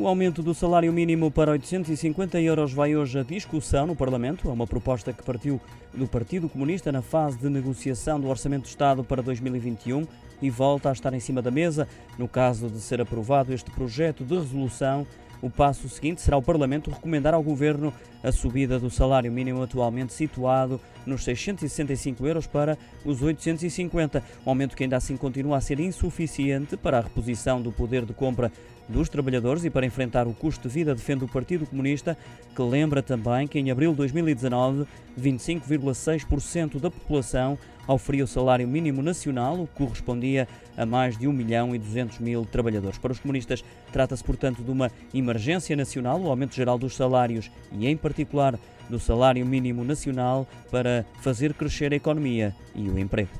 O aumento do salário mínimo para 850 euros vai hoje a discussão no Parlamento. É uma proposta que partiu do Partido Comunista na fase de negociação do Orçamento do Estado para 2021 e volta a estar em cima da mesa. No caso de ser aprovado este projeto de resolução, o passo seguinte será o Parlamento recomendar ao Governo a subida do salário mínimo atualmente situado nos 665 euros para os 850, um aumento que ainda assim continua a ser insuficiente para a reposição do poder de compra dos trabalhadores e para enfrentar o custo de vida, defende o Partido Comunista, que lembra também que em abril de 2019, 25,6% da população oferia o salário mínimo nacional, o que correspondia a mais de 1 milhão e 200 mil trabalhadores. Para os comunistas, trata-se, portanto, de uma emergência nacional, o aumento geral dos salários e, em particular, do salário mínimo nacional para fazer crescer a economia e o emprego.